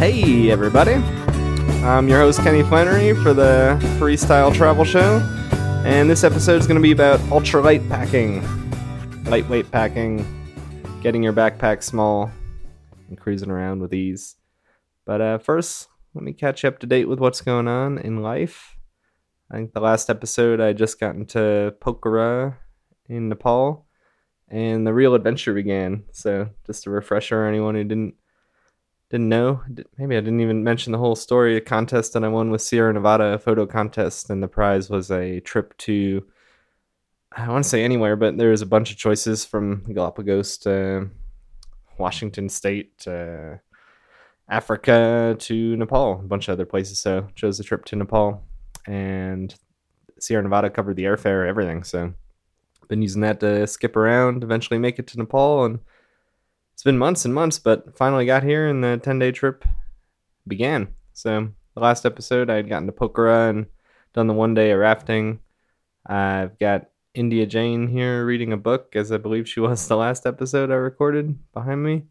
Hey, everybody. I'm your host, Kenny Flannery, for the Freestyle Travel Show. And this episode is going to be about ultralight packing, lightweight packing, getting your backpack small, and cruising around with ease. But uh, first, let me catch up to date with what's going on in life. I think the last episode I just got into Pokhara in Nepal, and the real adventure began. So, just a refresher, anyone who didn't didn't know. Maybe I didn't even mention the whole story. A contest that I won with Sierra Nevada, a photo contest, and the prize was a trip to I want to say anywhere, but there was a bunch of choices from Galapagos to Washington State to Africa to Nepal, a bunch of other places. So chose the trip to Nepal, and Sierra Nevada covered the airfare, everything. So been using that to skip around, eventually make it to Nepal, and it's been months and months, but finally got here and the 10 day trip began. So, the last episode, I had gotten to Pokhara and done the one day of rafting. I've got India Jane here reading a book, as I believe she was the last episode I recorded behind me.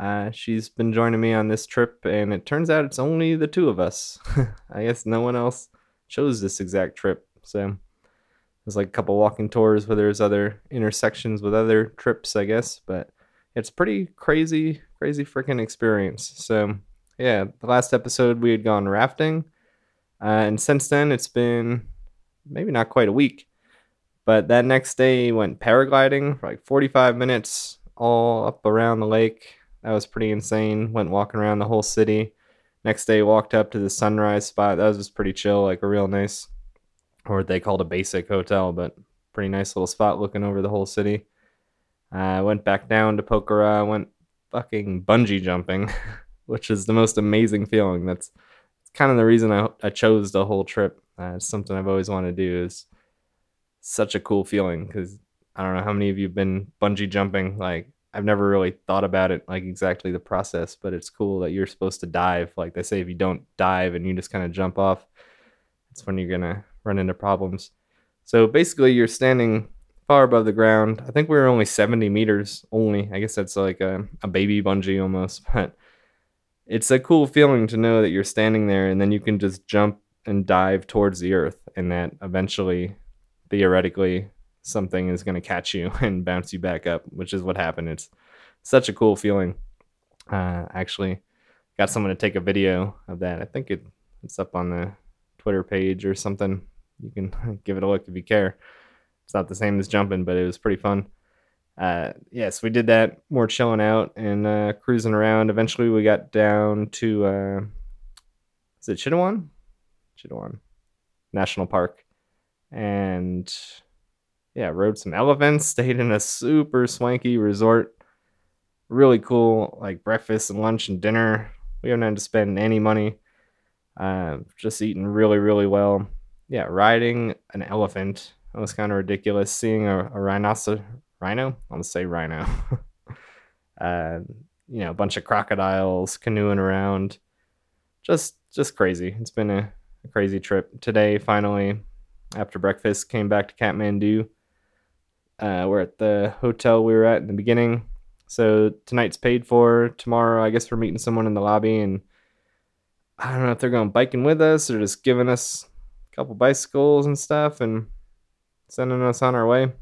Uh, she's been joining me on this trip, and it turns out it's only the two of us. I guess no one else chose this exact trip. So, there's like a couple walking tours where there's other intersections with other trips, I guess, but it's pretty crazy, crazy freaking experience. So, yeah, the last episode we had gone rafting, uh, and since then it's been maybe not quite a week, but that next day went paragliding for like 45 minutes all up around the lake. That was pretty insane. Went walking around the whole city. Next day, walked up to the sunrise spot. That was just pretty chill, like a real nice, or they called a basic hotel, but pretty nice little spot looking over the whole city. I went back down to Pokhara, I went fucking bungee jumping, which is the most amazing feeling. That's kind of the reason I, I chose the whole trip. Uh, it's something I've always wanted to do. Is such a cool feeling because I don't know how many of you've been bungee jumping. Like I've never really thought about it, like exactly the process, but it's cool that you're supposed to dive. Like they say, if you don't dive and you just kind of jump off, it's when you're gonna run into problems. So basically, you're standing far above the ground. I think we were only 70 meters only. I guess that's like a, a baby bungee almost, but it's a cool feeling to know that you're standing there and then you can just jump and dive towards the earth and that eventually theoretically something is going to catch you and bounce you back up, which is what happened. It's such a cool feeling. Uh, actually got someone to take a video of that. I think it, it's up on the Twitter page or something. You can give it a look if you care. It's not the same as jumping, but it was pretty fun. Uh, yes, we did that. More chilling out and uh, cruising around. Eventually, we got down to uh, is it Chitwan? Chitwan National Park, and yeah, rode some elephants. Stayed in a super swanky resort. Really cool, like breakfast and lunch and dinner. We haven't had to spend any money. Uh, just eating really, really well. Yeah, riding an elephant it was kind of ridiculous seeing a, a rhinoceros, rhino. I'll gonna say rhino. uh, you know, a bunch of crocodiles canoeing around. Just, just crazy. It's been a, a crazy trip. Today, finally, after breakfast, came back to Kathmandu. Uh, we're at the hotel we were at in the beginning. So tonight's paid for. Tomorrow, I guess we're meeting someone in the lobby, and I don't know if they're going biking with us or just giving us a couple bicycles and stuff. And sending us on our way.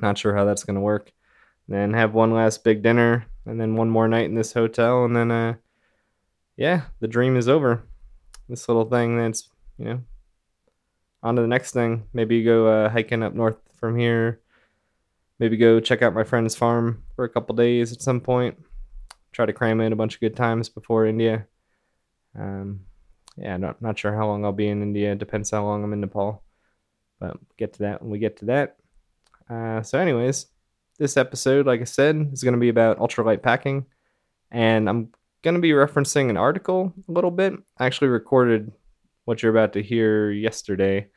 Not sure how that's going to work. then have one last big dinner and then one more night in this hotel. And then, uh, yeah, the dream is over. This little thing that's, you know, on to the next thing. Maybe go uh, hiking up north from here. Maybe go check out my friend's farm for a couple days at some point. Try to cram in a bunch of good times before India. Um, yeah, not not sure how long I'll be in India. Depends how long I'm in Nepal. But get to that when we get to that. Uh, so, anyways, this episode, like I said, is going to be about ultralight packing. And I'm going to be referencing an article a little bit. I actually recorded what you're about to hear yesterday.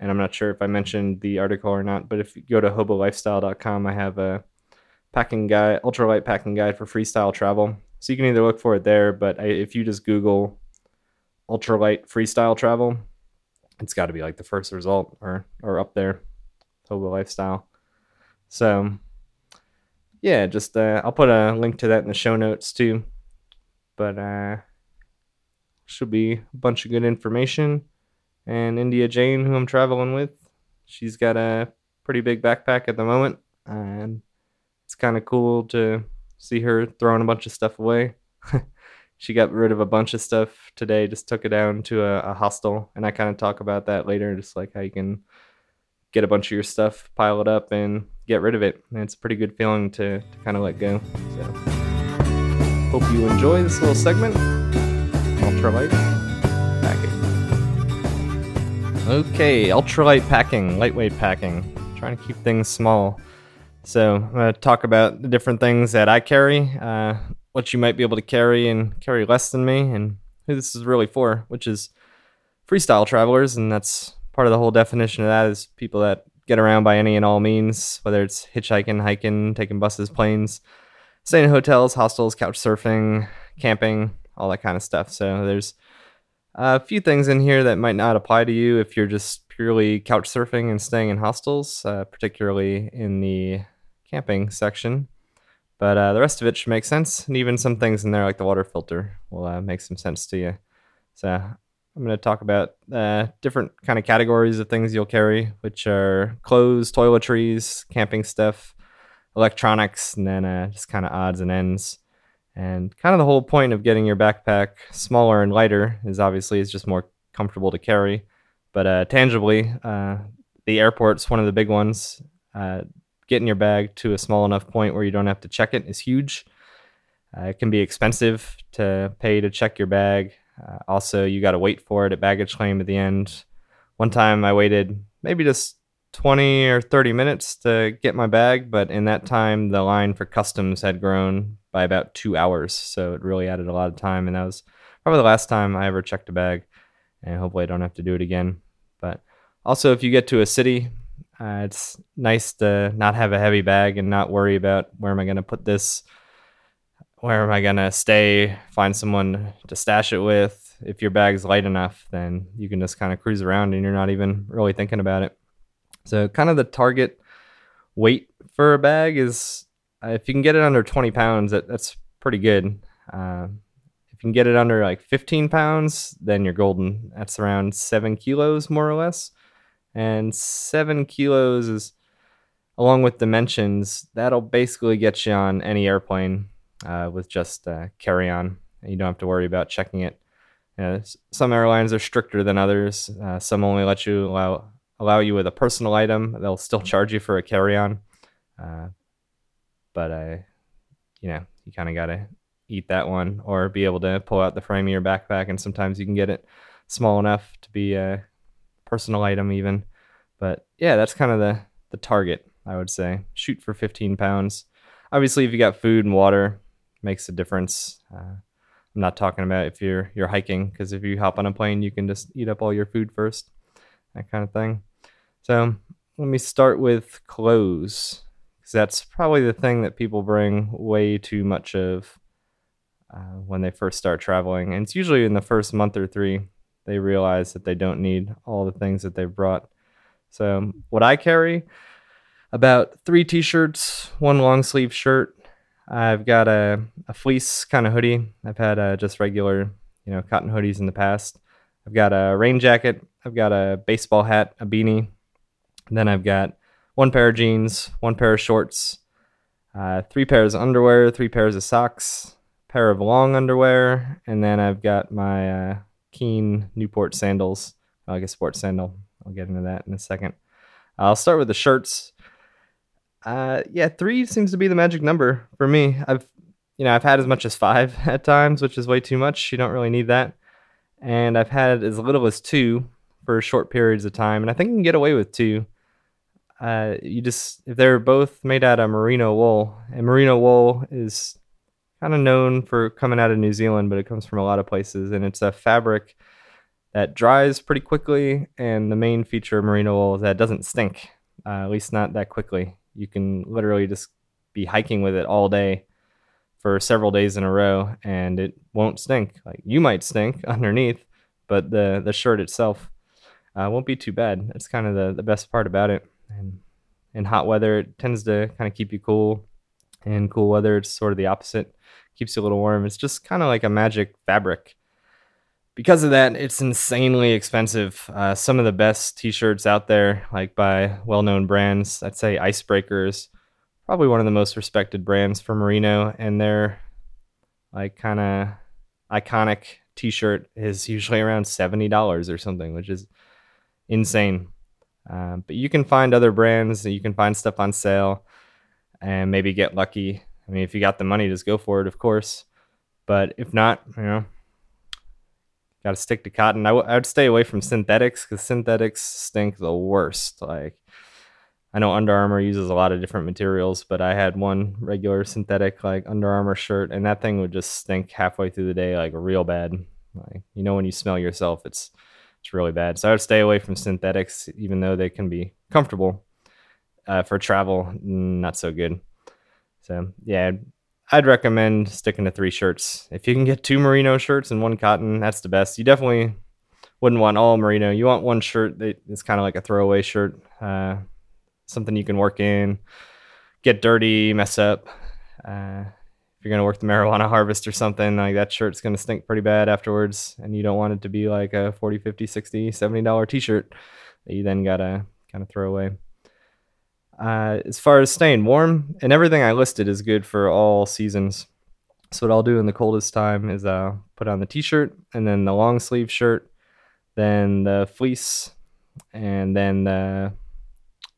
And I'm not sure if I mentioned the article or not, but if you go to hobolifestyle.com, I have a packing guide, ultralight packing guide for freestyle travel. So you can either look for it there, but if you just Google ultralight freestyle travel, it's got to be like the first result or or up there Hobo lifestyle so yeah just uh, i'll put a link to that in the show notes too but uh Should be a bunch of good information. And India Jane, who I'm traveling with, she's got a pretty big backpack at the moment, and it's kind of cool to see her throwing a bunch of stuff away. she got rid of a bunch of stuff today, just took it down to a, a hostel, and I kind of talk about that later, just like how you can get a bunch of your stuff, pile it up, and get rid of it. And it's a pretty good feeling to, to kind of let go. So, hope you enjoy this little segment. Ultralight packing. Okay, ultralight packing, lightweight packing. Trying to keep things small. So, I'm going to talk about the different things that I carry, uh, what you might be able to carry and carry less than me, and who this is really for, which is freestyle travelers. And that's part of the whole definition of that is people that get around by any and all means, whether it's hitchhiking, hiking, taking buses, planes, staying in hotels, hostels, couch surfing, camping, all that kind of stuff. So there's a few things in here that might not apply to you if you're just purely couch surfing and staying in hostels, uh, particularly in the camping section. But uh, the rest of it should make sense, and even some things in there like the water filter will uh, make some sense to you. So I'm going to talk about uh, different kind of categories of things you'll carry, which are clothes, toiletries, camping stuff, electronics, and then uh, just kind of odds and ends. And kind of the whole point of getting your backpack smaller and lighter is obviously it's just more comfortable to carry. But uh, tangibly, uh, the airport's one of the big ones. Getting your bag to a small enough point where you don't have to check it is huge. Uh, it can be expensive to pay to check your bag. Uh, also, you got to wait for it at baggage claim at the end. One time I waited maybe just 20 or 30 minutes to get my bag, but in that time, the line for customs had grown by about two hours. So it really added a lot of time. And that was probably the last time I ever checked a bag. And hopefully, I don't have to do it again. But also, if you get to a city, uh, it's nice to not have a heavy bag and not worry about where am I going to put this, where am I going to stay, find someone to stash it with. If your bag's light enough, then you can just kind of cruise around and you're not even really thinking about it. So, kind of the target weight for a bag is uh, if you can get it under 20 pounds, that, that's pretty good. Uh, if you can get it under like 15 pounds, then you're golden. That's around seven kilos, more or less. And seven kilos is, along with dimensions, that'll basically get you on any airplane uh, with just uh, carry on. You don't have to worry about checking it. Uh, some airlines are stricter than others. Uh, some only let you allow allow you with a personal item. They'll still charge you for a carry on, uh, but uh, you know you kind of gotta eat that one or be able to pull out the frame of your backpack. And sometimes you can get it small enough to be a personal item even. But yeah, that's kind of the the target. I would say shoot for 15 pounds. Obviously, if you got food and water, makes a difference. Uh, I'm not talking about if you're you're hiking because if you hop on a plane, you can just eat up all your food first, that kind of thing. So let me start with clothes because that's probably the thing that people bring way too much of uh, when they first start traveling, and it's usually in the first month or three they realize that they don't need all the things that they've brought. So what I carry about three t-shirts, one long sleeve shirt, I've got a, a fleece kind of hoodie. I've had uh, just regular, you know, cotton hoodies in the past. I've got a rain jacket. I've got a baseball hat, a beanie. And then I've got one pair of jeans, one pair of shorts, uh, three pairs of underwear, three pairs of socks, pair of long underwear, and then I've got my uh, Keen Newport sandals, like a sports sandal. I'll get into that in a second. I'll start with the shirts. Uh, yeah, three seems to be the magic number for me. I've, you know, I've had as much as five at times, which is way too much. You don't really need that. And I've had as little as two for short periods of time, and I think you can get away with two. Uh, you just if they're both made out of merino wool, and merino wool is kind of known for coming out of New Zealand, but it comes from a lot of places, and it's a fabric that dries pretty quickly. And the main feature of merino wool is that it doesn't stink, uh, at least not that quickly you can literally just be hiking with it all day for several days in a row and it won't stink. Like you might stink underneath, but the the shirt itself uh, won't be too bad. That's kind of the, the best part about it. And in hot weather, it tends to kind of keep you cool. In cool weather, it's sort of the opposite. Keeps you a little warm. It's just kind of like a magic fabric because of that, it's insanely expensive. Uh, some of the best t-shirts out there, like by well-known brands, I'd say Icebreakers, probably one of the most respected brands for merino, and their like kind of iconic t-shirt is usually around seventy dollars or something, which is insane. Uh, but you can find other brands, you can find stuff on sale, and maybe get lucky. I mean, if you got the money, just go for it, of course. But if not, you know, got to stick to cotton. I, w- I would stay away from synthetics because synthetics stink the worst. Like, I know Under Armour uses a lot of different materials, but I had one regular synthetic like Under Armour shirt, and that thing would just stink halfway through the day, like real bad. Like, you know, when you smell yourself, it's it's really bad. So I would stay away from synthetics, even though they can be comfortable uh, for travel. Not so good. So yeah, I'd recommend sticking to three shirts. If you can get two merino shirts and one cotton, that's the best. You definitely wouldn't want all merino. You want one shirt that is kind of like a throwaway shirt, uh, something you can work in, get dirty, mess up. Uh, if you're gonna work the marijuana harvest or something, like that shirt's gonna stink pretty bad afterwards, and you don't want it to be like a 40, 50, 60, 70 dollar t-shirt that you then gotta kind of throw away. Uh, as far as staying warm, and everything I listed is good for all seasons. So what I'll do in the coldest time is uh, put on the t-shirt and then the long sleeve shirt, then the fleece, and then the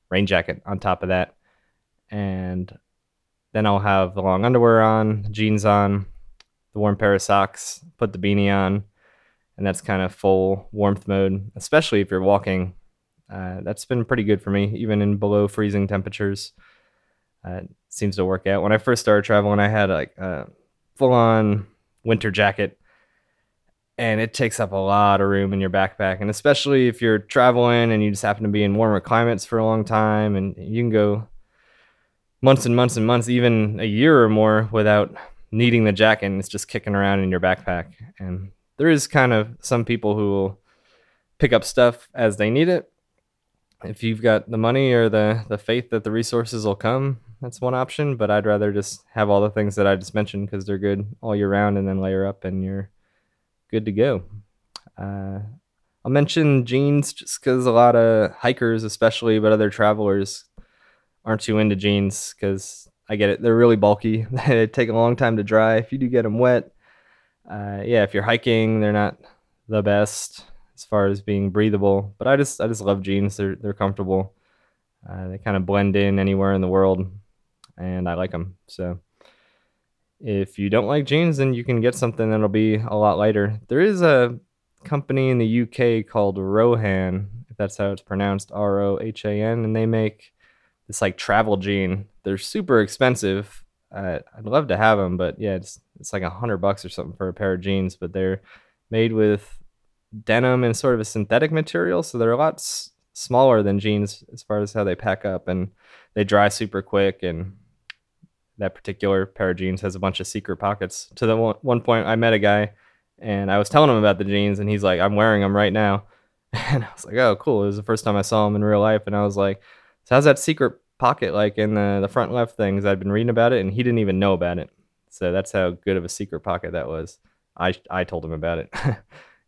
rain jacket on top of that. And then I'll have the long underwear on, jeans on, the warm pair of socks, put the beanie on, and that's kind of full warmth mode, especially if you're walking uh, that's been pretty good for me, even in below freezing temperatures. Uh, seems to work out. When I first started traveling, I had like a full on winter jacket, and it takes up a lot of room in your backpack. And especially if you're traveling and you just happen to be in warmer climates for a long time, and you can go months and months and months, even a year or more, without needing the jacket. And it's just kicking around in your backpack. And there is kind of some people who will pick up stuff as they need it if you've got the money or the the faith that the resources will come, that's one option. But I'd rather just have all the things that I just mentioned because they're good all year round, and then layer up, and you're good to go. Uh, I'll mention jeans just because a lot of hikers, especially, but other travelers, aren't too into jeans because I get it. They're really bulky. they take a long time to dry. If you do get them wet, uh, yeah, if you're hiking, they're not the best as far as being breathable. But I just I just love jeans. They're they're comfortable. Uh, they kind of blend in anywhere in the world, and I like them. So if you don't like jeans, then you can get something that'll be a lot lighter. There is a company in the UK called Rohan, if that's how it's pronounced, R O H A N, and they make this like travel jean. They're super expensive. Uh, I'd love to have them, but yeah, it's it's like a hundred bucks or something for a pair of jeans. But they're made with denim and sort of a synthetic material, so they're a lot s- smaller than jeans as far as how they pack up, and they dry super quick. And that particular pair of jeans has a bunch of secret pockets. To the one, one point, I met a guy, and I was telling him about the jeans, and he's like, "I'm wearing them right now," and I was like, "Oh, cool!" It was the first time I saw him in real life, and I was like, "So how's that secret pocket like in the the front left things?" I'd been reading about it, and he didn't even know about it. So that's how good of a secret pocket that was. I I told him about it.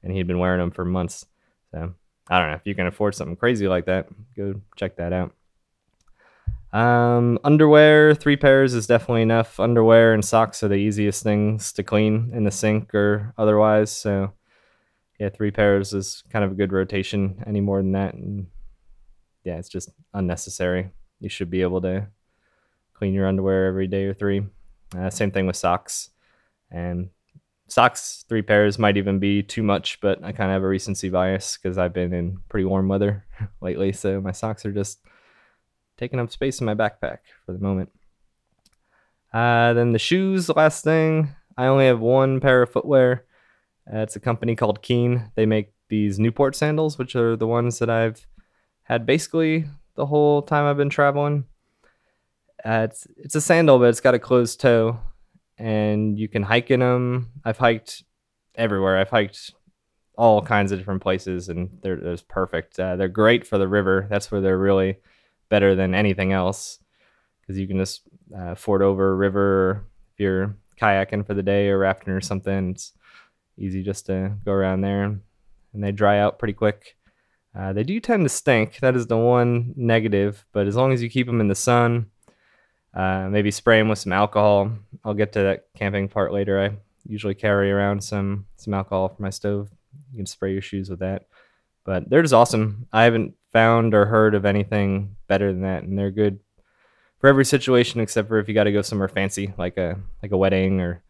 and he'd been wearing them for months. So I don't know if you can afford something crazy like that. Go check that out. Um, underwear, three pairs is definitely enough. Underwear and socks are the easiest things to clean in the sink or otherwise. So, yeah, three pairs is kind of a good rotation. Any more than that, and yeah, it's just unnecessary. You should be able to clean your underwear every day or three. Uh, same thing with socks, and socks three pairs might even be too much but i kind of have a recency bias because i've been in pretty warm weather lately so my socks are just taking up space in my backpack for the moment. Uh, then the shoes last thing. I only have one pair of footwear. Uh, it's a company called keen. They make these newport sandals which are the ones that i've had basically the whole time i've been traveling. Uh, it's, it's a sandal but it's got a closed toe and you can hike in them. I've hiked everywhere. I've hiked all kinds of different places, and they're, they're perfect. Uh, they're great for the river. That's where they're really better than anything else because you can just uh, ford over a river if you're kayaking for the day or rafting or something. It's easy just to go around there, and they dry out pretty quick. Uh, they do tend to stink. That is the one negative, but as long as you keep them in the sun, uh, maybe spray them with some alcohol. I'll get to that camping part later. I usually carry around some some alcohol for my stove. You can spray your shoes with that. But they're just awesome. I haven't found or heard of anything better than that, and they're good for every situation except for if you got to go somewhere fancy, like a like a wedding or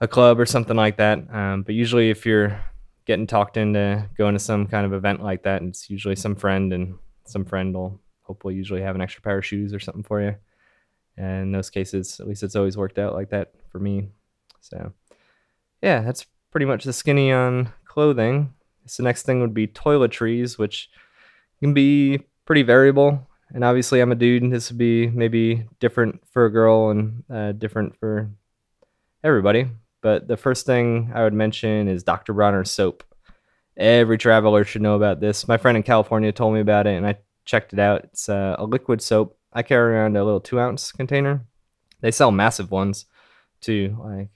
a club or something like that. Um, but usually, if you're getting talked into going to some kind of event like that, it's usually some friend, and some friend will hopefully usually have an extra pair of shoes or something for you. And in those cases, at least it's always worked out like that for me. So, yeah, that's pretty much the skinny on clothing. So, the next thing would be toiletries, which can be pretty variable. And obviously, I'm a dude. And this would be maybe different for a girl and uh, different for everybody. But the first thing I would mention is Dr. Bronner's soap. Every traveler should know about this. My friend in California told me about it, and I checked it out. It's uh, a liquid soap I carry around a little two ounce container. They sell massive ones too, like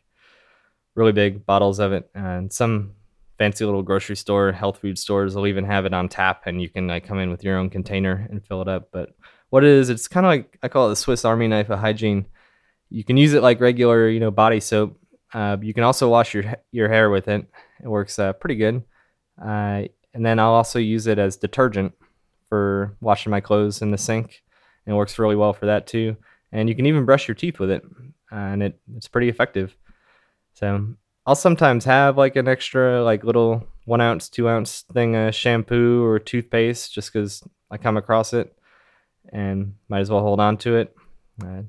really big bottles of it. And some fancy little grocery store, health food stores will even have it on tap, and you can like come in with your own container and fill it up. But what it is, it's kind of like I call it the Swiss Army knife of hygiene. You can use it like regular, you know, body soap. Uh, you can also wash your your hair with it. It works uh, pretty good. Uh, and then I'll also use it as detergent for washing my clothes in the sink it works really well for that too. And you can even brush your teeth with it, and it it's pretty effective. So I'll sometimes have like an extra like little one ounce, two ounce thing of shampoo or toothpaste just because I come across it, and might as well hold on to it. Uh,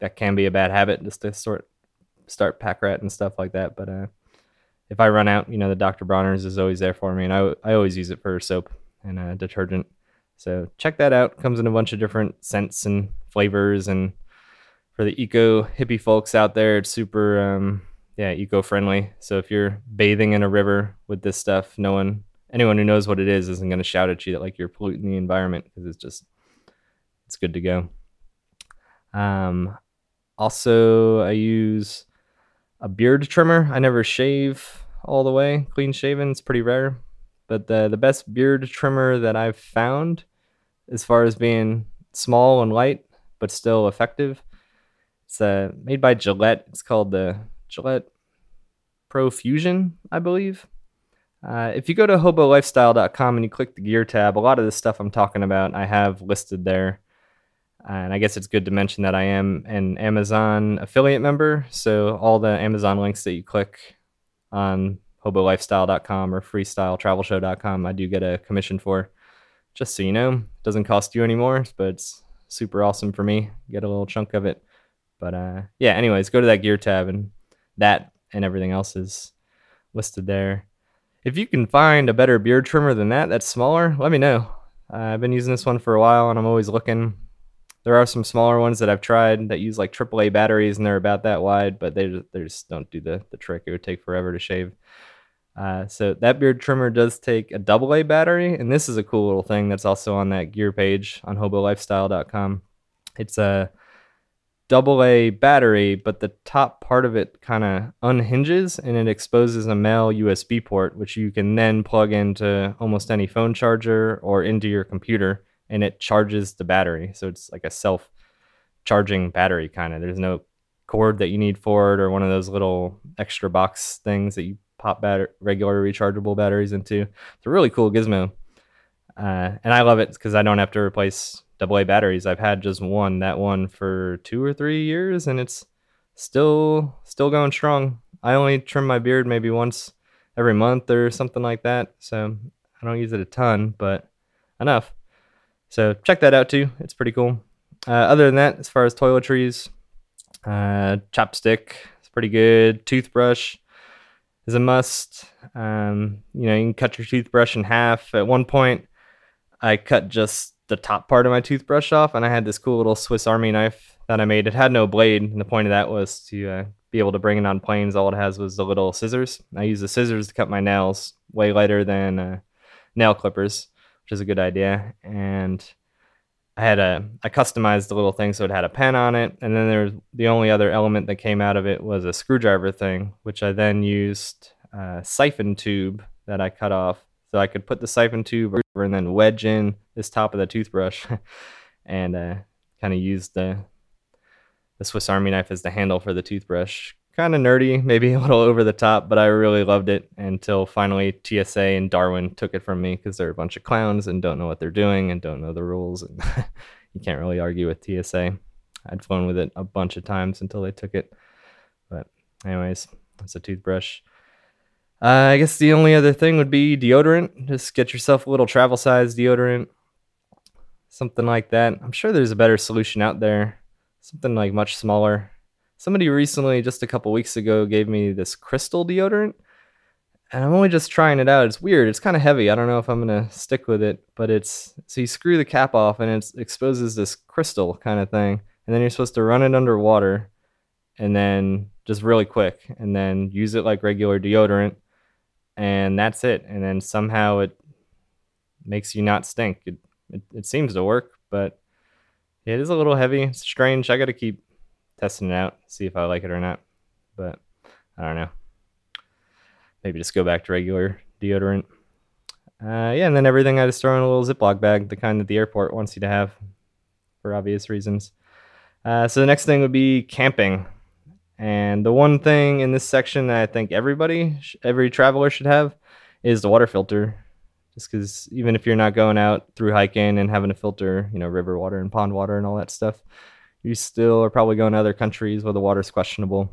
that can be a bad habit just to sort start pack rat and stuff like that. But uh, if I run out, you know, the Dr. Bronner's is always there for me, and I I always use it for soap and uh, detergent. So check that out. Comes in a bunch of different scents and flavors, and for the eco hippie folks out there, it's super um, yeah eco friendly. So if you're bathing in a river with this stuff, no one anyone who knows what it is isn't going to shout at you that like you're polluting the environment because it's just it's good to go. Um, also, I use a beard trimmer. I never shave all the way clean shaven. It's pretty rare, but the the best beard trimmer that I've found as far as being small and light, but still effective. It's uh, made by Gillette. It's called the Gillette Pro Fusion, I believe. Uh, if you go to hobolifestyle.com and you click the gear tab, a lot of the stuff I'm talking about I have listed there. and I guess it's good to mention that I am an Amazon affiliate member. So all the Amazon links that you click on hobolifestyle.com or freestyletravelshow.com, I do get a commission for just so you know, it doesn't cost you anymore, but it's super awesome for me. Get a little chunk of it. But uh, yeah, anyways, go to that gear tab and that and everything else is listed there. If you can find a better beard trimmer than that, that's smaller, let me know. Uh, I've been using this one for a while and I'm always looking. There are some smaller ones that I've tried that use like AAA batteries and they're about that wide, but they just, they just don't do the, the trick. It would take forever to shave. Uh, so that beard trimmer does take a double A battery, and this is a cool little thing that's also on that gear page on hobolifestyle.com. It's a double A battery, but the top part of it kind of unhinges and it exposes a male USB port, which you can then plug into almost any phone charger or into your computer, and it charges the battery. So it's like a self charging battery kind of. There's no cord that you need for it or one of those little extra box things that you pop batter- regular rechargeable batteries into. It's a really cool gizmo. Uh, and I love it because I don't have to replace AA batteries. I've had just one, that one for two or three years, and it's still still going strong. I only trim my beard maybe once every month or something like that, so I don't use it a ton, but enough. So check that out too. It's pretty cool. Uh, other than that, as far as toiletries, uh, ChapStick is pretty good. Toothbrush, is a must. Um, you know, you can cut your toothbrush in half. At one point, I cut just the top part of my toothbrush off, and I had this cool little Swiss Army knife that I made. It had no blade, and the point of that was to uh, be able to bring it on planes. All it has was the little scissors. I use the scissors to cut my nails, way lighter than uh, nail clippers, which is a good idea. And I had a I customized the little thing so it had a pen on it, and then there's the only other element that came out of it was a screwdriver thing, which I then used a siphon tube that I cut off. So I could put the siphon tube over and then wedge in this top of the toothbrush and uh, kind of use the the Swiss Army knife as the handle for the toothbrush. Kind of nerdy, maybe a little over the top, but I really loved it until finally TSA and Darwin took it from me because they're a bunch of clowns and don't know what they're doing and don't know the rules. And you can't really argue with TSA. I'd flown with it a bunch of times until they took it. But, anyways, that's a toothbrush. Uh, I guess the only other thing would be deodorant. Just get yourself a little travel size deodorant, something like that. I'm sure there's a better solution out there, something like much smaller. Somebody recently, just a couple weeks ago, gave me this crystal deodorant, and I'm only just trying it out. It's weird. It's kind of heavy. I don't know if I'm gonna stick with it, but it's so you screw the cap off and it exposes this crystal kind of thing, and then you're supposed to run it under water, and then just really quick, and then use it like regular deodorant and that's it. And then somehow it makes you not stink. It, it, it seems to work, but it is a little heavy. It's strange. I got to keep testing it out, see if I like it or not. But I don't know. Maybe just go back to regular deodorant. Uh, yeah, and then everything I just throw in a little Ziploc bag, the kind that the airport wants you to have for obvious reasons. Uh, so the next thing would be camping. And the one thing in this section that I think everybody, every traveler should have is the water filter. Just because even if you're not going out through hiking and having to filter, you know, river water and pond water and all that stuff, you still are probably going to other countries where the water's questionable.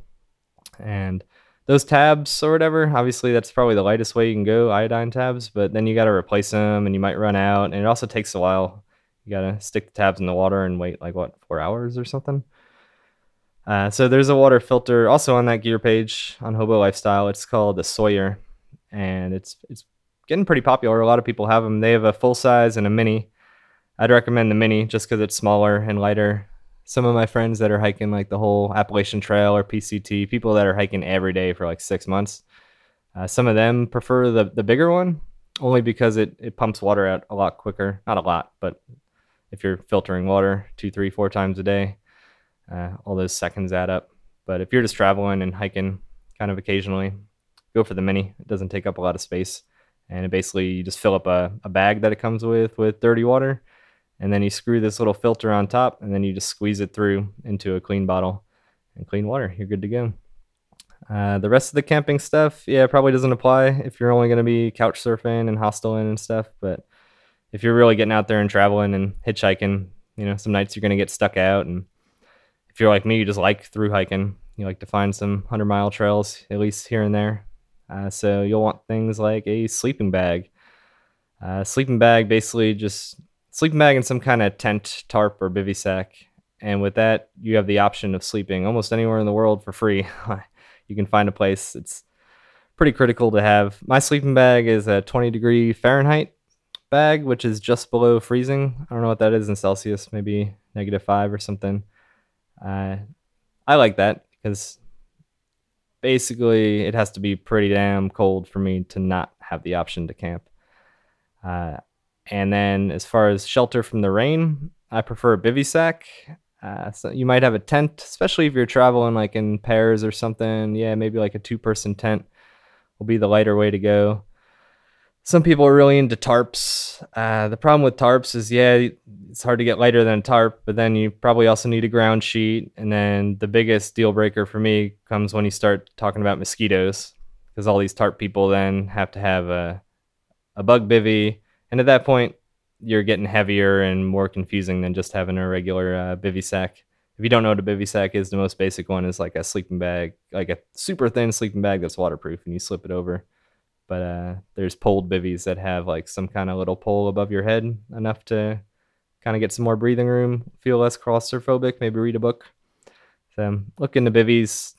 And those tabs or whatever, obviously that's probably the lightest way you can go, iodine tabs, but then you got to replace them and you might run out. And it also takes a while. You got to stick the tabs in the water and wait like what, four hours or something. Uh, so there's a water filter also on that gear page on Hobo Lifestyle. It's called the Sawyer, and it's it's getting pretty popular. A lot of people have them. They have a full size and a mini. I'd recommend the mini just because it's smaller and lighter. Some of my friends that are hiking like the whole Appalachian Trail or PCT, people that are hiking every day for like six months, uh, some of them prefer the the bigger one only because it it pumps water out a lot quicker. Not a lot, but if you're filtering water two, three, four times a day uh, all those seconds add up. But if you're just traveling and hiking kind of occasionally, go for the mini. It doesn't take up a lot of space. And it basically, you just fill up a, a bag that it comes with with dirty water. And then you screw this little filter on top, and then you just squeeze it through into a clean bottle and clean water. You're good to go. Uh, the rest of the camping stuff, yeah, probably doesn't apply if you're only going to be couch surfing and hosteling and stuff. But if you're really getting out there and traveling and hitchhiking, you know, some nights you're going to get stuck out and if you're like me, you just like through hiking. You like to find some hundred mile trails, at least here and there. Uh, so you'll want things like a sleeping bag. Uh, sleeping bag basically just sleeping bag in some kind of tent, tarp, or bivy sack. And with that, you have the option of sleeping almost anywhere in the world for free. you can find a place. It's pretty critical to have. My sleeping bag is a 20 degree Fahrenheit bag, which is just below freezing. I don't know what that is in Celsius, maybe negative five or something. Uh, I like that because basically it has to be pretty damn cold for me to not have the option to camp. Uh, and then as far as shelter from the rain, I prefer a bivy sack. Uh, so you might have a tent, especially if you're traveling like in pairs or something. Yeah, maybe like a two person tent will be the lighter way to go some people are really into tarps. Uh, the problem with tarps is, yeah, it's hard to get lighter than a tarp, but then you probably also need a ground sheet. And then the biggest deal breaker for me comes when you start talking about mosquitoes, because all these tarp people then have to have a, a bug bivy. And at that point, you're getting heavier and more confusing than just having a regular uh, bivy sack. If you don't know what a bivy sack is, the most basic one is like a sleeping bag, like a super thin sleeping bag that's waterproof, and you slip it over but uh, there's poled bivvies that have like some kind of little pole above your head, enough to kind of get some more breathing room, feel less claustrophobic, maybe read a book. So look into bivvies.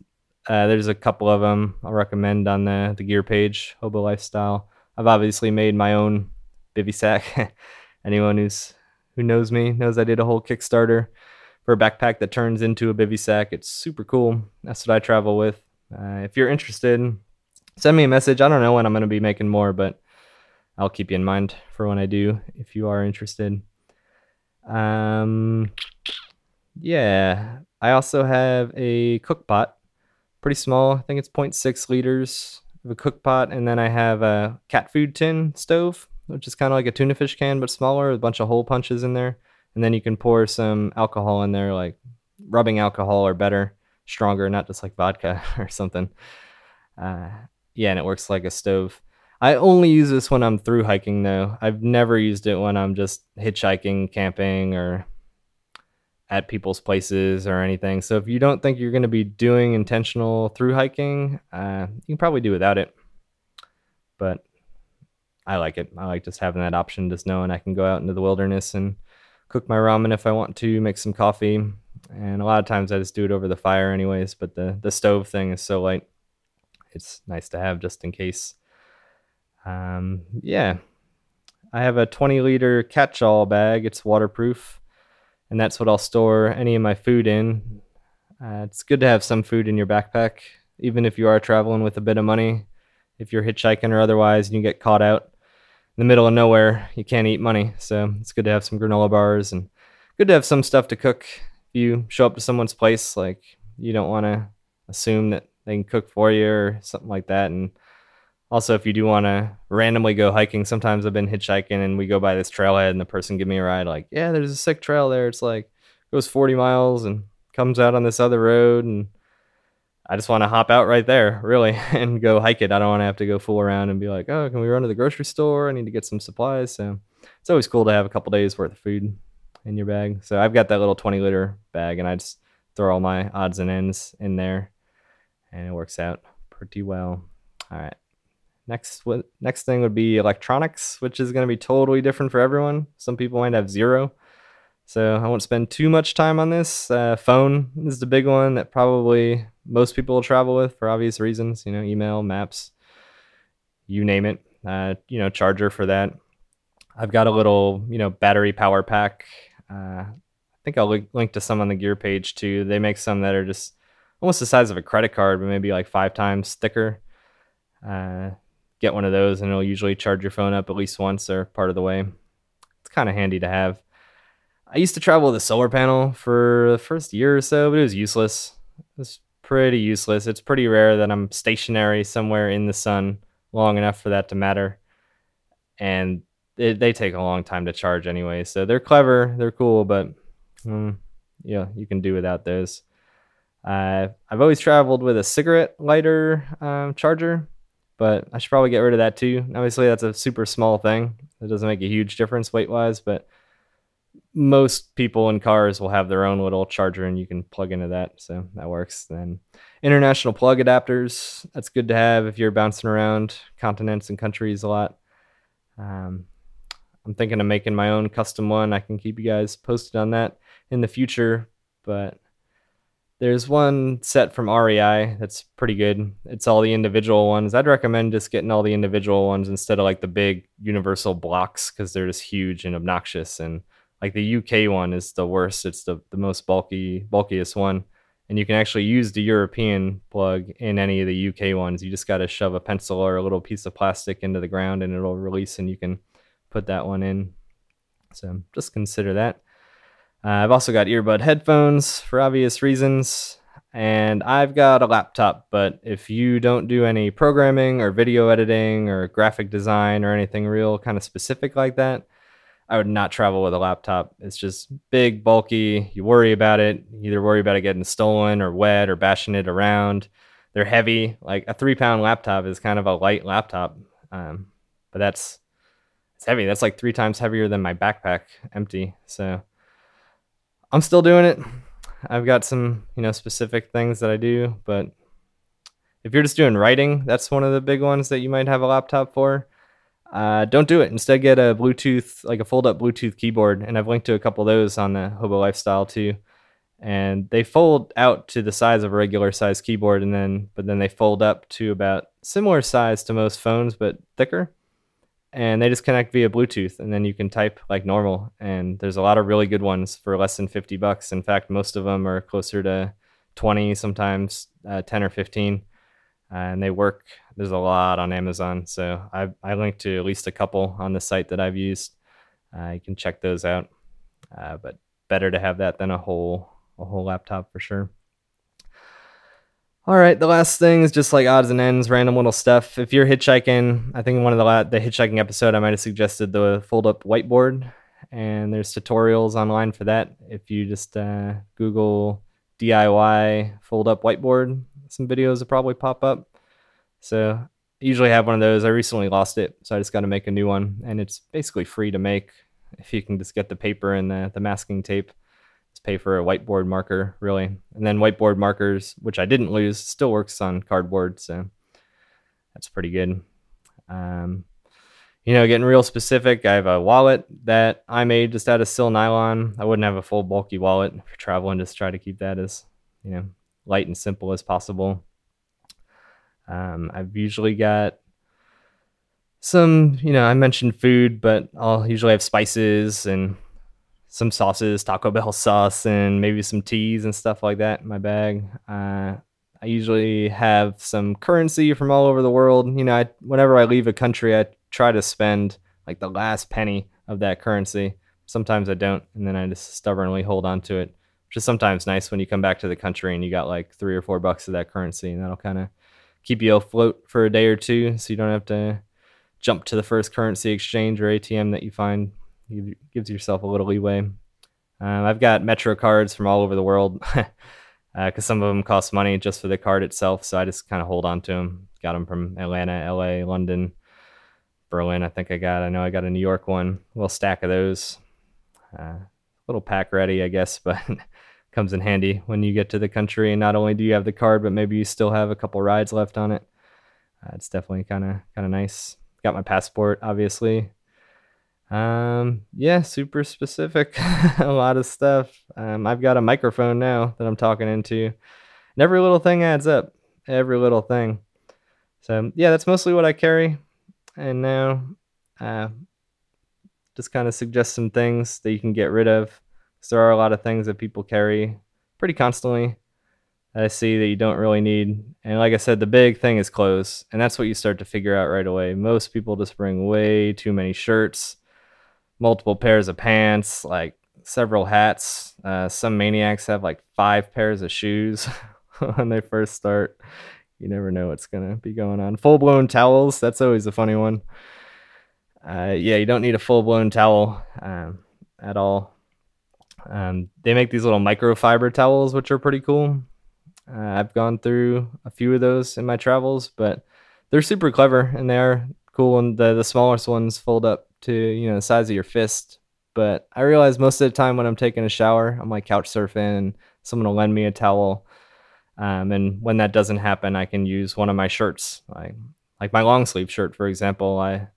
Uh, there's a couple of them I'll recommend on the, the gear page, Hobo Lifestyle. I've obviously made my own bivy sack. Anyone who's who knows me knows I did a whole Kickstarter for a backpack that turns into a bivy sack. It's super cool. That's what I travel with. Uh, if you're interested, send me a message. I don't know when I'm going to be making more, but I'll keep you in mind for when I do if you are interested. Um, yeah, I also have a cook pot, pretty small. I think it's 0.6 liters, of a cook pot, and then I have a cat food tin stove, which is kind of like a tuna fish can but smaller, with a bunch of hole punches in there. And then you can pour some alcohol in there, like rubbing alcohol or better, stronger, not just like vodka or something. Uh, yeah, and it works like a stove. I only use this when I'm through hiking, though. I've never used it when I'm just hitchhiking, camping, or at people's places or anything. So if you don't think you're going to be doing intentional through hiking, uh, you can probably do without it. But I like it. I like just having that option, just knowing I can go out into the wilderness and cook my ramen if I want to, make some coffee. And a lot of times I just do it over the fire, anyways. But the the stove thing is so light; it's nice to have just in case. Um, yeah, I have a 20 liter catch-all bag. It's waterproof, and that's what I'll store any of my food in. Uh, it's good to have some food in your backpack, even if you are traveling with a bit of money. If you're hitchhiking or otherwise, and you get caught out the middle of nowhere, you can't eat money. So it's good to have some granola bars and good to have some stuff to cook. If you show up to someone's place, like you don't want to assume that they can cook for you or something like that, and also, if you do want to randomly go hiking, sometimes I've been hitchhiking and we go by this trailhead and the person give me a ride like, yeah, there's a sick trail there. It's like goes 40 miles and comes out on this other road and I just want to hop out right there, really, and go hike it. I don't want to have to go fool around and be like, oh, can we run to the grocery store? I need to get some supplies. So it's always cool to have a couple days worth of food in your bag. So I've got that little 20 liter bag and I just throw all my odds and ends in there and it works out pretty well. All right. Next, next thing would be electronics, which is going to be totally different for everyone. Some people might have zero, so I won't spend too much time on this. Uh, phone is the big one that probably most people will travel with for obvious reasons. You know, email, maps, you name it. Uh, you know, charger for that. I've got a little, you know, battery power pack. Uh, I think I'll link, link to some on the gear page too. They make some that are just almost the size of a credit card, but maybe like five times thicker. Uh, get one of those and it'll usually charge your phone up at least once or part of the way. It's kind of handy to have. I used to travel with a solar panel for the first year or so, but it was useless. It's pretty useless. It's pretty rare that I'm stationary somewhere in the sun long enough for that to matter. And it, they take a long time to charge anyway. So they're clever, they're cool, but mm, yeah, you can do without those. Uh, I've always traveled with a cigarette lighter um, charger but I should probably get rid of that too. Obviously, that's a super small thing. It doesn't make a huge difference weight wise, but most people in cars will have their own little charger and you can plug into that. So that works. Then international plug adapters. That's good to have if you're bouncing around continents and countries a lot. Um, I'm thinking of making my own custom one. I can keep you guys posted on that in the future, but there's one set from REI that's pretty good. It's all the individual ones. I'd recommend just getting all the individual ones instead of like the big universal blocks because they're just huge and obnoxious. And like the UK one is the worst. It's the, the most bulky, bulkiest one. And you can actually use the European plug in any of the UK ones. You just got to shove a pencil or a little piece of plastic into the ground and it'll release and you can put that one in. So just consider that. Uh, I've also got earbud headphones for obvious reasons, and I've got a laptop. But if you don't do any programming or video editing or graphic design or anything real kind of specific like that, I would not travel with a laptop. It's just big, bulky. You worry about it. You either worry about it getting stolen or wet or bashing it around. They're heavy. Like a three pound laptop is kind of a light laptop, um, but that's it's heavy. That's like three times heavier than my backpack empty. So I'm still doing it. I've got some, you know, specific things that I do, but if you're just doing writing, that's one of the big ones that you might have a laptop for. Uh, don't do it. Instead, get a Bluetooth, like a fold-up Bluetooth keyboard, and I've linked to a couple of those on the Hobo Lifestyle too. And they fold out to the size of a regular size keyboard, and then but then they fold up to about similar size to most phones, but thicker and they just connect via Bluetooth, and then you can type like normal. And there's a lot of really good ones for less than 50 bucks. In fact, most of them are closer to 20, sometimes uh, 10 or 15, uh, and they work. There's a lot on Amazon, so I I linked to at least a couple on the site that I've used. Uh, you can check those out, uh, but better to have that than a whole a whole laptop for sure. All right, the last thing is just like odds and ends, random little stuff. If you're hitchhiking, I think in one of the la- the hitchhiking episode, I might have suggested the fold up whiteboard, and there's tutorials online for that. If you just uh, Google DIY fold up whiteboard, some videos will probably pop up. So I usually have one of those. I recently lost it, so I just got to make a new one, and it's basically free to make if you can just get the paper and the, the masking tape Just pay for a whiteboard marker really and then whiteboard markers which i didn't lose still works on cardboard so that's pretty good um, you know getting real specific i have a wallet that i made just out of sil nylon i wouldn't have a full bulky wallet for traveling just try to keep that as you know light and simple as possible um, i've usually got some you know i mentioned food but i'll usually have spices and some sauces, Taco Bell sauce, and maybe some teas and stuff like that in my bag. Uh, I usually have some currency from all over the world. You know, I, whenever I leave a country, I try to spend like the last penny of that currency. Sometimes I don't, and then I just stubbornly hold on to it, which is sometimes nice when you come back to the country and you got like three or four bucks of that currency, and that'll kind of keep you afloat for a day or two, so you don't have to jump to the first currency exchange or ATM that you find you gives yourself a little leeway. Um, I've got Metro cards from all over the world because uh, some of them cost money just for the card itself. So I just kind of hold on to them. Got them from Atlanta, LA, London, Berlin. I think I got. I know I got a New York one. A little stack of those. Uh, little pack ready, I guess, but comes in handy when you get to the country. And not only do you have the card, but maybe you still have a couple rides left on it. Uh, it's definitely kind of kind of nice. Got my passport, obviously. Um, yeah, super specific. a lot of stuff. Um, I've got a microphone now that I'm talking into, and every little thing adds up. Every little thing. So yeah, that's mostly what I carry. And now, uh, just kind of suggest some things that you can get rid of. Because there are a lot of things that people carry pretty constantly. I see that you don't really need. And like I said, the big thing is clothes, and that's what you start to figure out right away. Most people just bring way too many shirts multiple pairs of pants, like several hats. Uh, some maniacs have like five pairs of shoes when they first start. You never know what's gonna be going on. Full blown towels. That's always a funny one. Uh, yeah, you don't need a full blown towel um, at all. Um, they make these little microfiber towels, which are pretty cool. Uh, I've gone through a few of those in my travels, but they're super clever and they are cool. And the the smallest ones fold up to you know the size of your fist. But I realize most of the time when I'm taking a shower, I'm like couch surfing, and someone will lend me a towel. Um, and when that doesn't happen, I can use one of my shirts, like like my long sleeve shirt, for example. I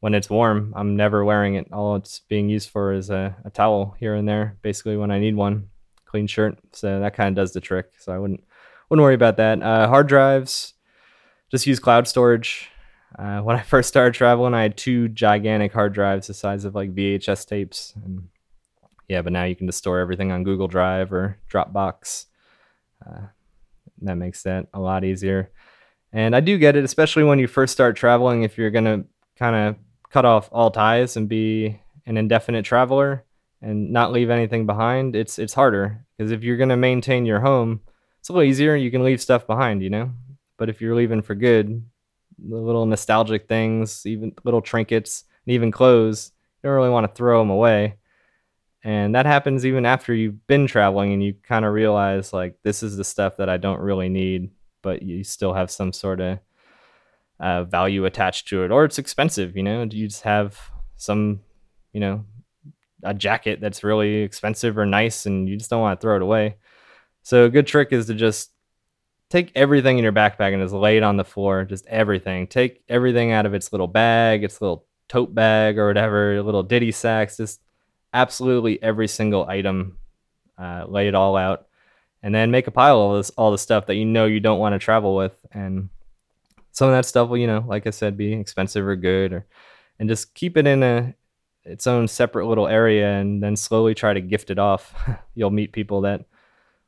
when it's warm, I'm never wearing it. All it's being used for is a, a towel here and there, basically when I need one, clean shirt. So that kind of does the trick. So I wouldn't wouldn't worry about that. Uh, hard drives, just use cloud storage. Uh, when I first started traveling, I had two gigantic hard drives the size of like VHS tapes. And yeah, but now you can just store everything on Google Drive or Dropbox. Uh, that makes that a lot easier. And I do get it, especially when you first start traveling. If you're to kind of cut off all ties and be an indefinite traveler and not leave anything behind, it's it's harder because if you're going to maintain your home, it's a little easier. You can leave stuff behind, you know. But if you're leaving for good, the little nostalgic things, even little trinkets, and even clothes. You don't really want to throw them away. And that happens even after you've been traveling and you kind of realize, like, this is the stuff that I don't really need, but you still have some sort of uh, value attached to it. Or it's expensive, you know, you just have some, you know, a jacket that's really expensive or nice and you just don't want to throw it away. So a good trick is to just take everything in your backpack and just lay it on the floor, just everything. Take everything out of its little bag, its little tote bag or whatever, little ditty sacks, just absolutely every single item. Uh, lay it all out, and then make a pile of this, all the stuff that you know you don't want to travel with, and some of that stuff will, you know, like I said, be expensive or good, or and just keep it in a its own separate little area, and then slowly try to gift it off. You'll meet people that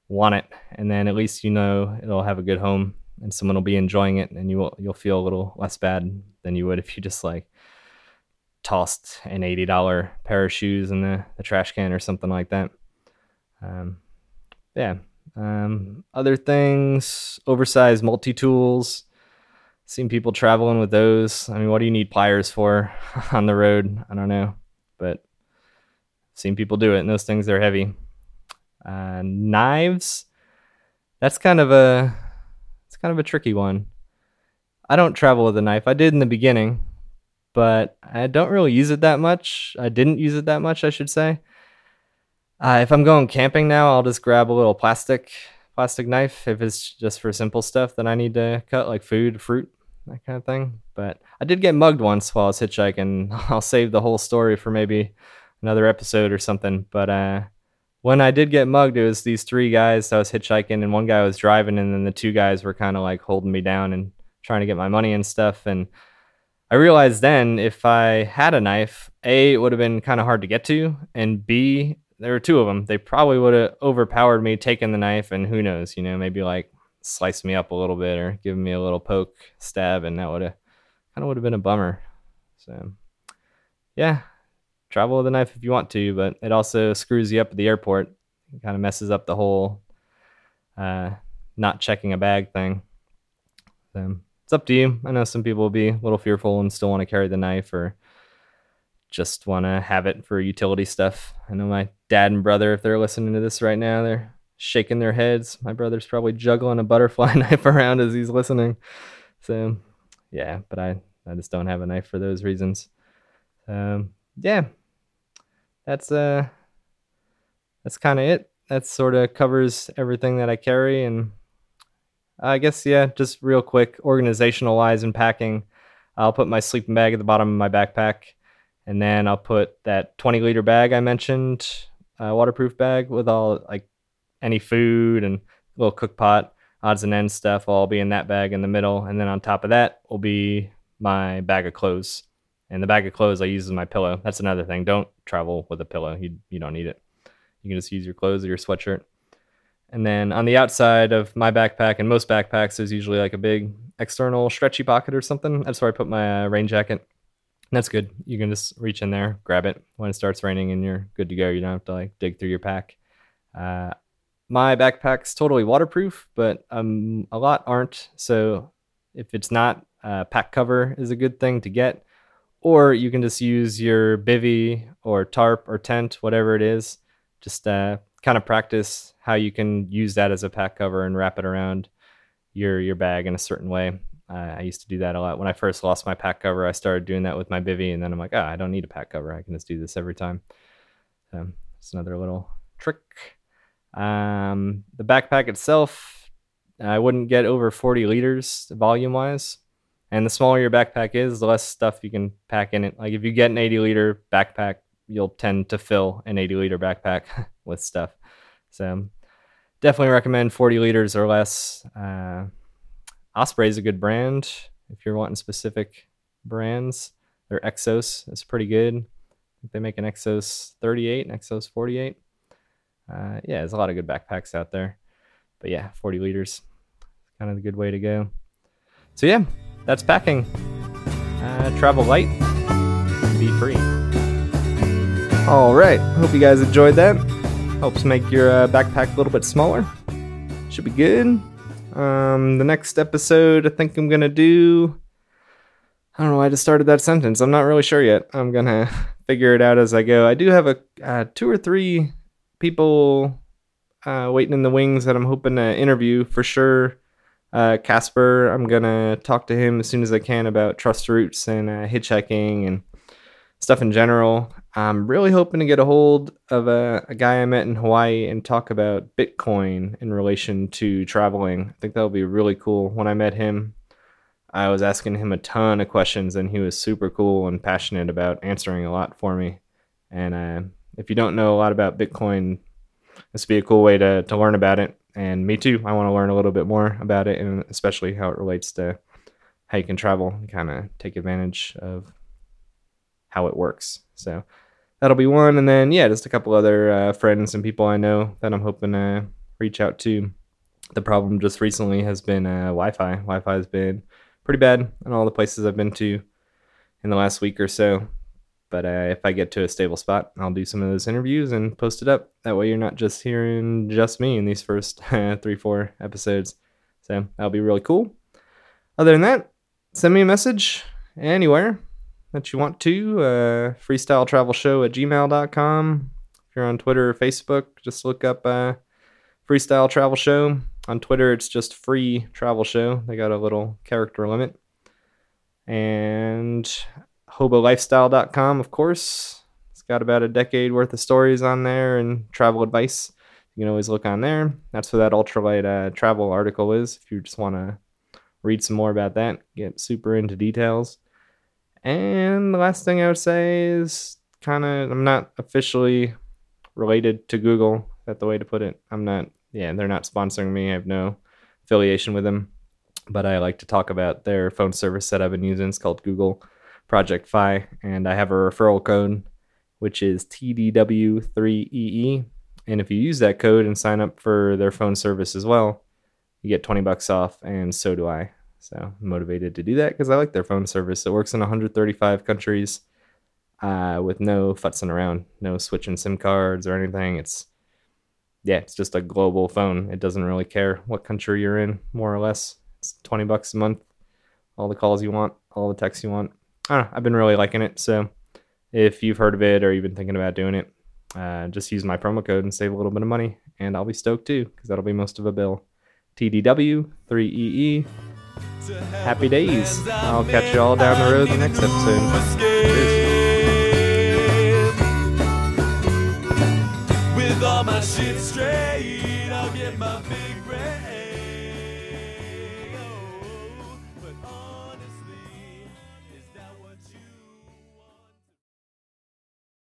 want it, and then at least you know it'll have a good home and someone will be enjoying it, and you will you'll feel a little less bad than you would if you just like tossed an eighty dollar pair of shoes in the, the trash can or something like that. Um, yeah, Um, other things, oversized multi tools. Seen people traveling with those. I mean, what do you need pliers for on the road? I don't know, but seen people do it, and those things are heavy. Uh, knives. That's kind of a it's kind of a tricky one. I don't travel with a knife. I did in the beginning, but I don't really use it that much. I didn't use it that much, I should say. Uh, if I'm going camping now, I'll just grab a little plastic plastic knife. If it's just for simple stuff that I need to cut, like food, fruit, that kind of thing. But I did get mugged once while I was hitchhiking. I'll save the whole story for maybe another episode or something. But uh, when I did get mugged, it was these three guys. I was hitchhiking, and one guy was driving, and then the two guys were kind of like holding me down and trying to get my money and stuff. And I realized then if I had a knife, A, it would have been kind of hard to get to, and B, there were two of them. They probably would have overpowered me, taken the knife, and who knows, you know, maybe like slice me up a little bit or give me a little poke stab, and that would have kind of would have been a bummer. So, yeah, travel with a knife if you want to, but it also screws you up at the airport. Kind of messes up the whole uh, not checking a bag thing. So, it's up to you. I know some people will be a little fearful and still want to carry the knife or just want to have it for utility stuff. I know my dad and brother, if they're listening to this right now, they're shaking their heads. My brother's probably juggling a butterfly knife around as he's listening. So, yeah, but I, I just don't have a knife for those reasons. Um, yeah, that's uh, that's kind of it. That sort of covers everything that I carry, and I guess yeah, just real quick, organizational wise and packing. I'll put my sleeping bag at the bottom of my backpack and then I'll put that 20 liter bag I mentioned, uh, waterproof bag with all like any food and little cook pot, odds and ends stuff will all be in that bag in the middle. And then on top of that will be my bag of clothes. And the bag of clothes I use as my pillow. That's another thing. Don't travel with a pillow. You you don't need it. You can just use your clothes or your sweatshirt. And then on the outside of my backpack and most backpacks, there's usually like a big external stretchy pocket or something. That's where I put my uh, rain jacket that's good. You can just reach in there, grab it when it starts raining, and you're good to go. You don't have to like dig through your pack. Uh, my backpack's totally waterproof, but um, a lot aren't. So if it's not, uh, pack cover is a good thing to get. Or you can just use your bivy or tarp or tent, whatever it is. Just uh, kind of practice how you can use that as a pack cover and wrap it around your your bag in a certain way. Uh, I used to do that a lot. When I first lost my pack cover, I started doing that with my bivy, and then I'm like, oh, I don't need a pack cover. I can just do this every time. It's another little trick. Um, the backpack itself, I wouldn't get over 40 liters volume wise. And the smaller your backpack is, the less stuff you can pack in it. Like if you get an 80 liter backpack, you'll tend to fill an 80 liter backpack with stuff. So definitely recommend 40 liters or less. Uh, Osprey is a good brand if you're wanting specific brands. Their Exos is pretty good. they make an Exos 38, an Exos 48. Uh, yeah, there's a lot of good backpacks out there. But yeah, 40 liters, kind of a good way to go. So yeah, that's packing. Uh, travel light, be free. All right, hope you guys enjoyed that. Helps make your uh, backpack a little bit smaller. Should be good. Um, the next episode, I think I'm gonna do. I don't know I just started that sentence. I'm not really sure yet. I'm gonna figure it out as I go. I do have a uh, two or three people uh, waiting in the wings that I'm hoping to interview for sure. Uh, Casper, I'm gonna talk to him as soon as I can about Trustroots and uh, hitchhiking and stuff in general. I'm really hoping to get a hold of a, a, guy I met in Hawaii and talk about Bitcoin in relation to traveling. I think that'll be really cool. When I met him, I was asking him a ton of questions, and he was super cool and passionate about answering a lot for me. And uh, if you don't know a lot about Bitcoin, this would be a cool way to, to learn about it. And me too. I want to learn a little bit more about it, and especially how it relates to how you can travel and kind of take advantage of how it works. So that'll be one. And then, yeah, just a couple other uh, friends and people I know that I'm hoping to reach out to. The problem just recently has been uh, Wi Fi. Wi Fi has been pretty bad in all the places I've been to in the last week or so. But uh, if I get to a stable spot, I'll do some of those interviews and post it up. That way, you're not just hearing just me in these first three, four episodes. So that'll be really cool. Other than that, send me a message anywhere that you want to. Uh, freestyle travel show at gmail.com. If you're on Twitter or Facebook, just look up uh, Freestyle Travel Show. On Twitter, it's just Free Travel Show. They got a little character limit. And hobolifestyle.com, of course. It's got about a decade worth of stories on there and travel advice. You can always look on there. That's where that ultralight uh, travel article is if you just want to read some more about that, get super into details. And the last thing I would say is kind of, I'm not officially related to Google. Is that the way to put it? I'm not, yeah, they're not sponsoring me. I have no affiliation with them. But I like to talk about their phone service that I've been using. It's called Google Project Fi. And I have a referral code, which is TDW3EE. And if you use that code and sign up for their phone service as well, you get 20 bucks off, and so do I. So I'm motivated to do that because I like their phone service. It works in 135 countries uh, with no futzing around, no switching SIM cards or anything. It's yeah, it's just a global phone. It doesn't really care what country you're in, more or less. It's 20 bucks a month, all the calls you want, all the texts you want. I don't know, I've been really liking it. So if you've heard of it or you've been thinking about doing it, uh, just use my promo code and save a little bit of money, and I'll be stoked too because that'll be most of a bill. TDW 3EE. Happy days. I'll catch you all down the road in the next episode. Cheers.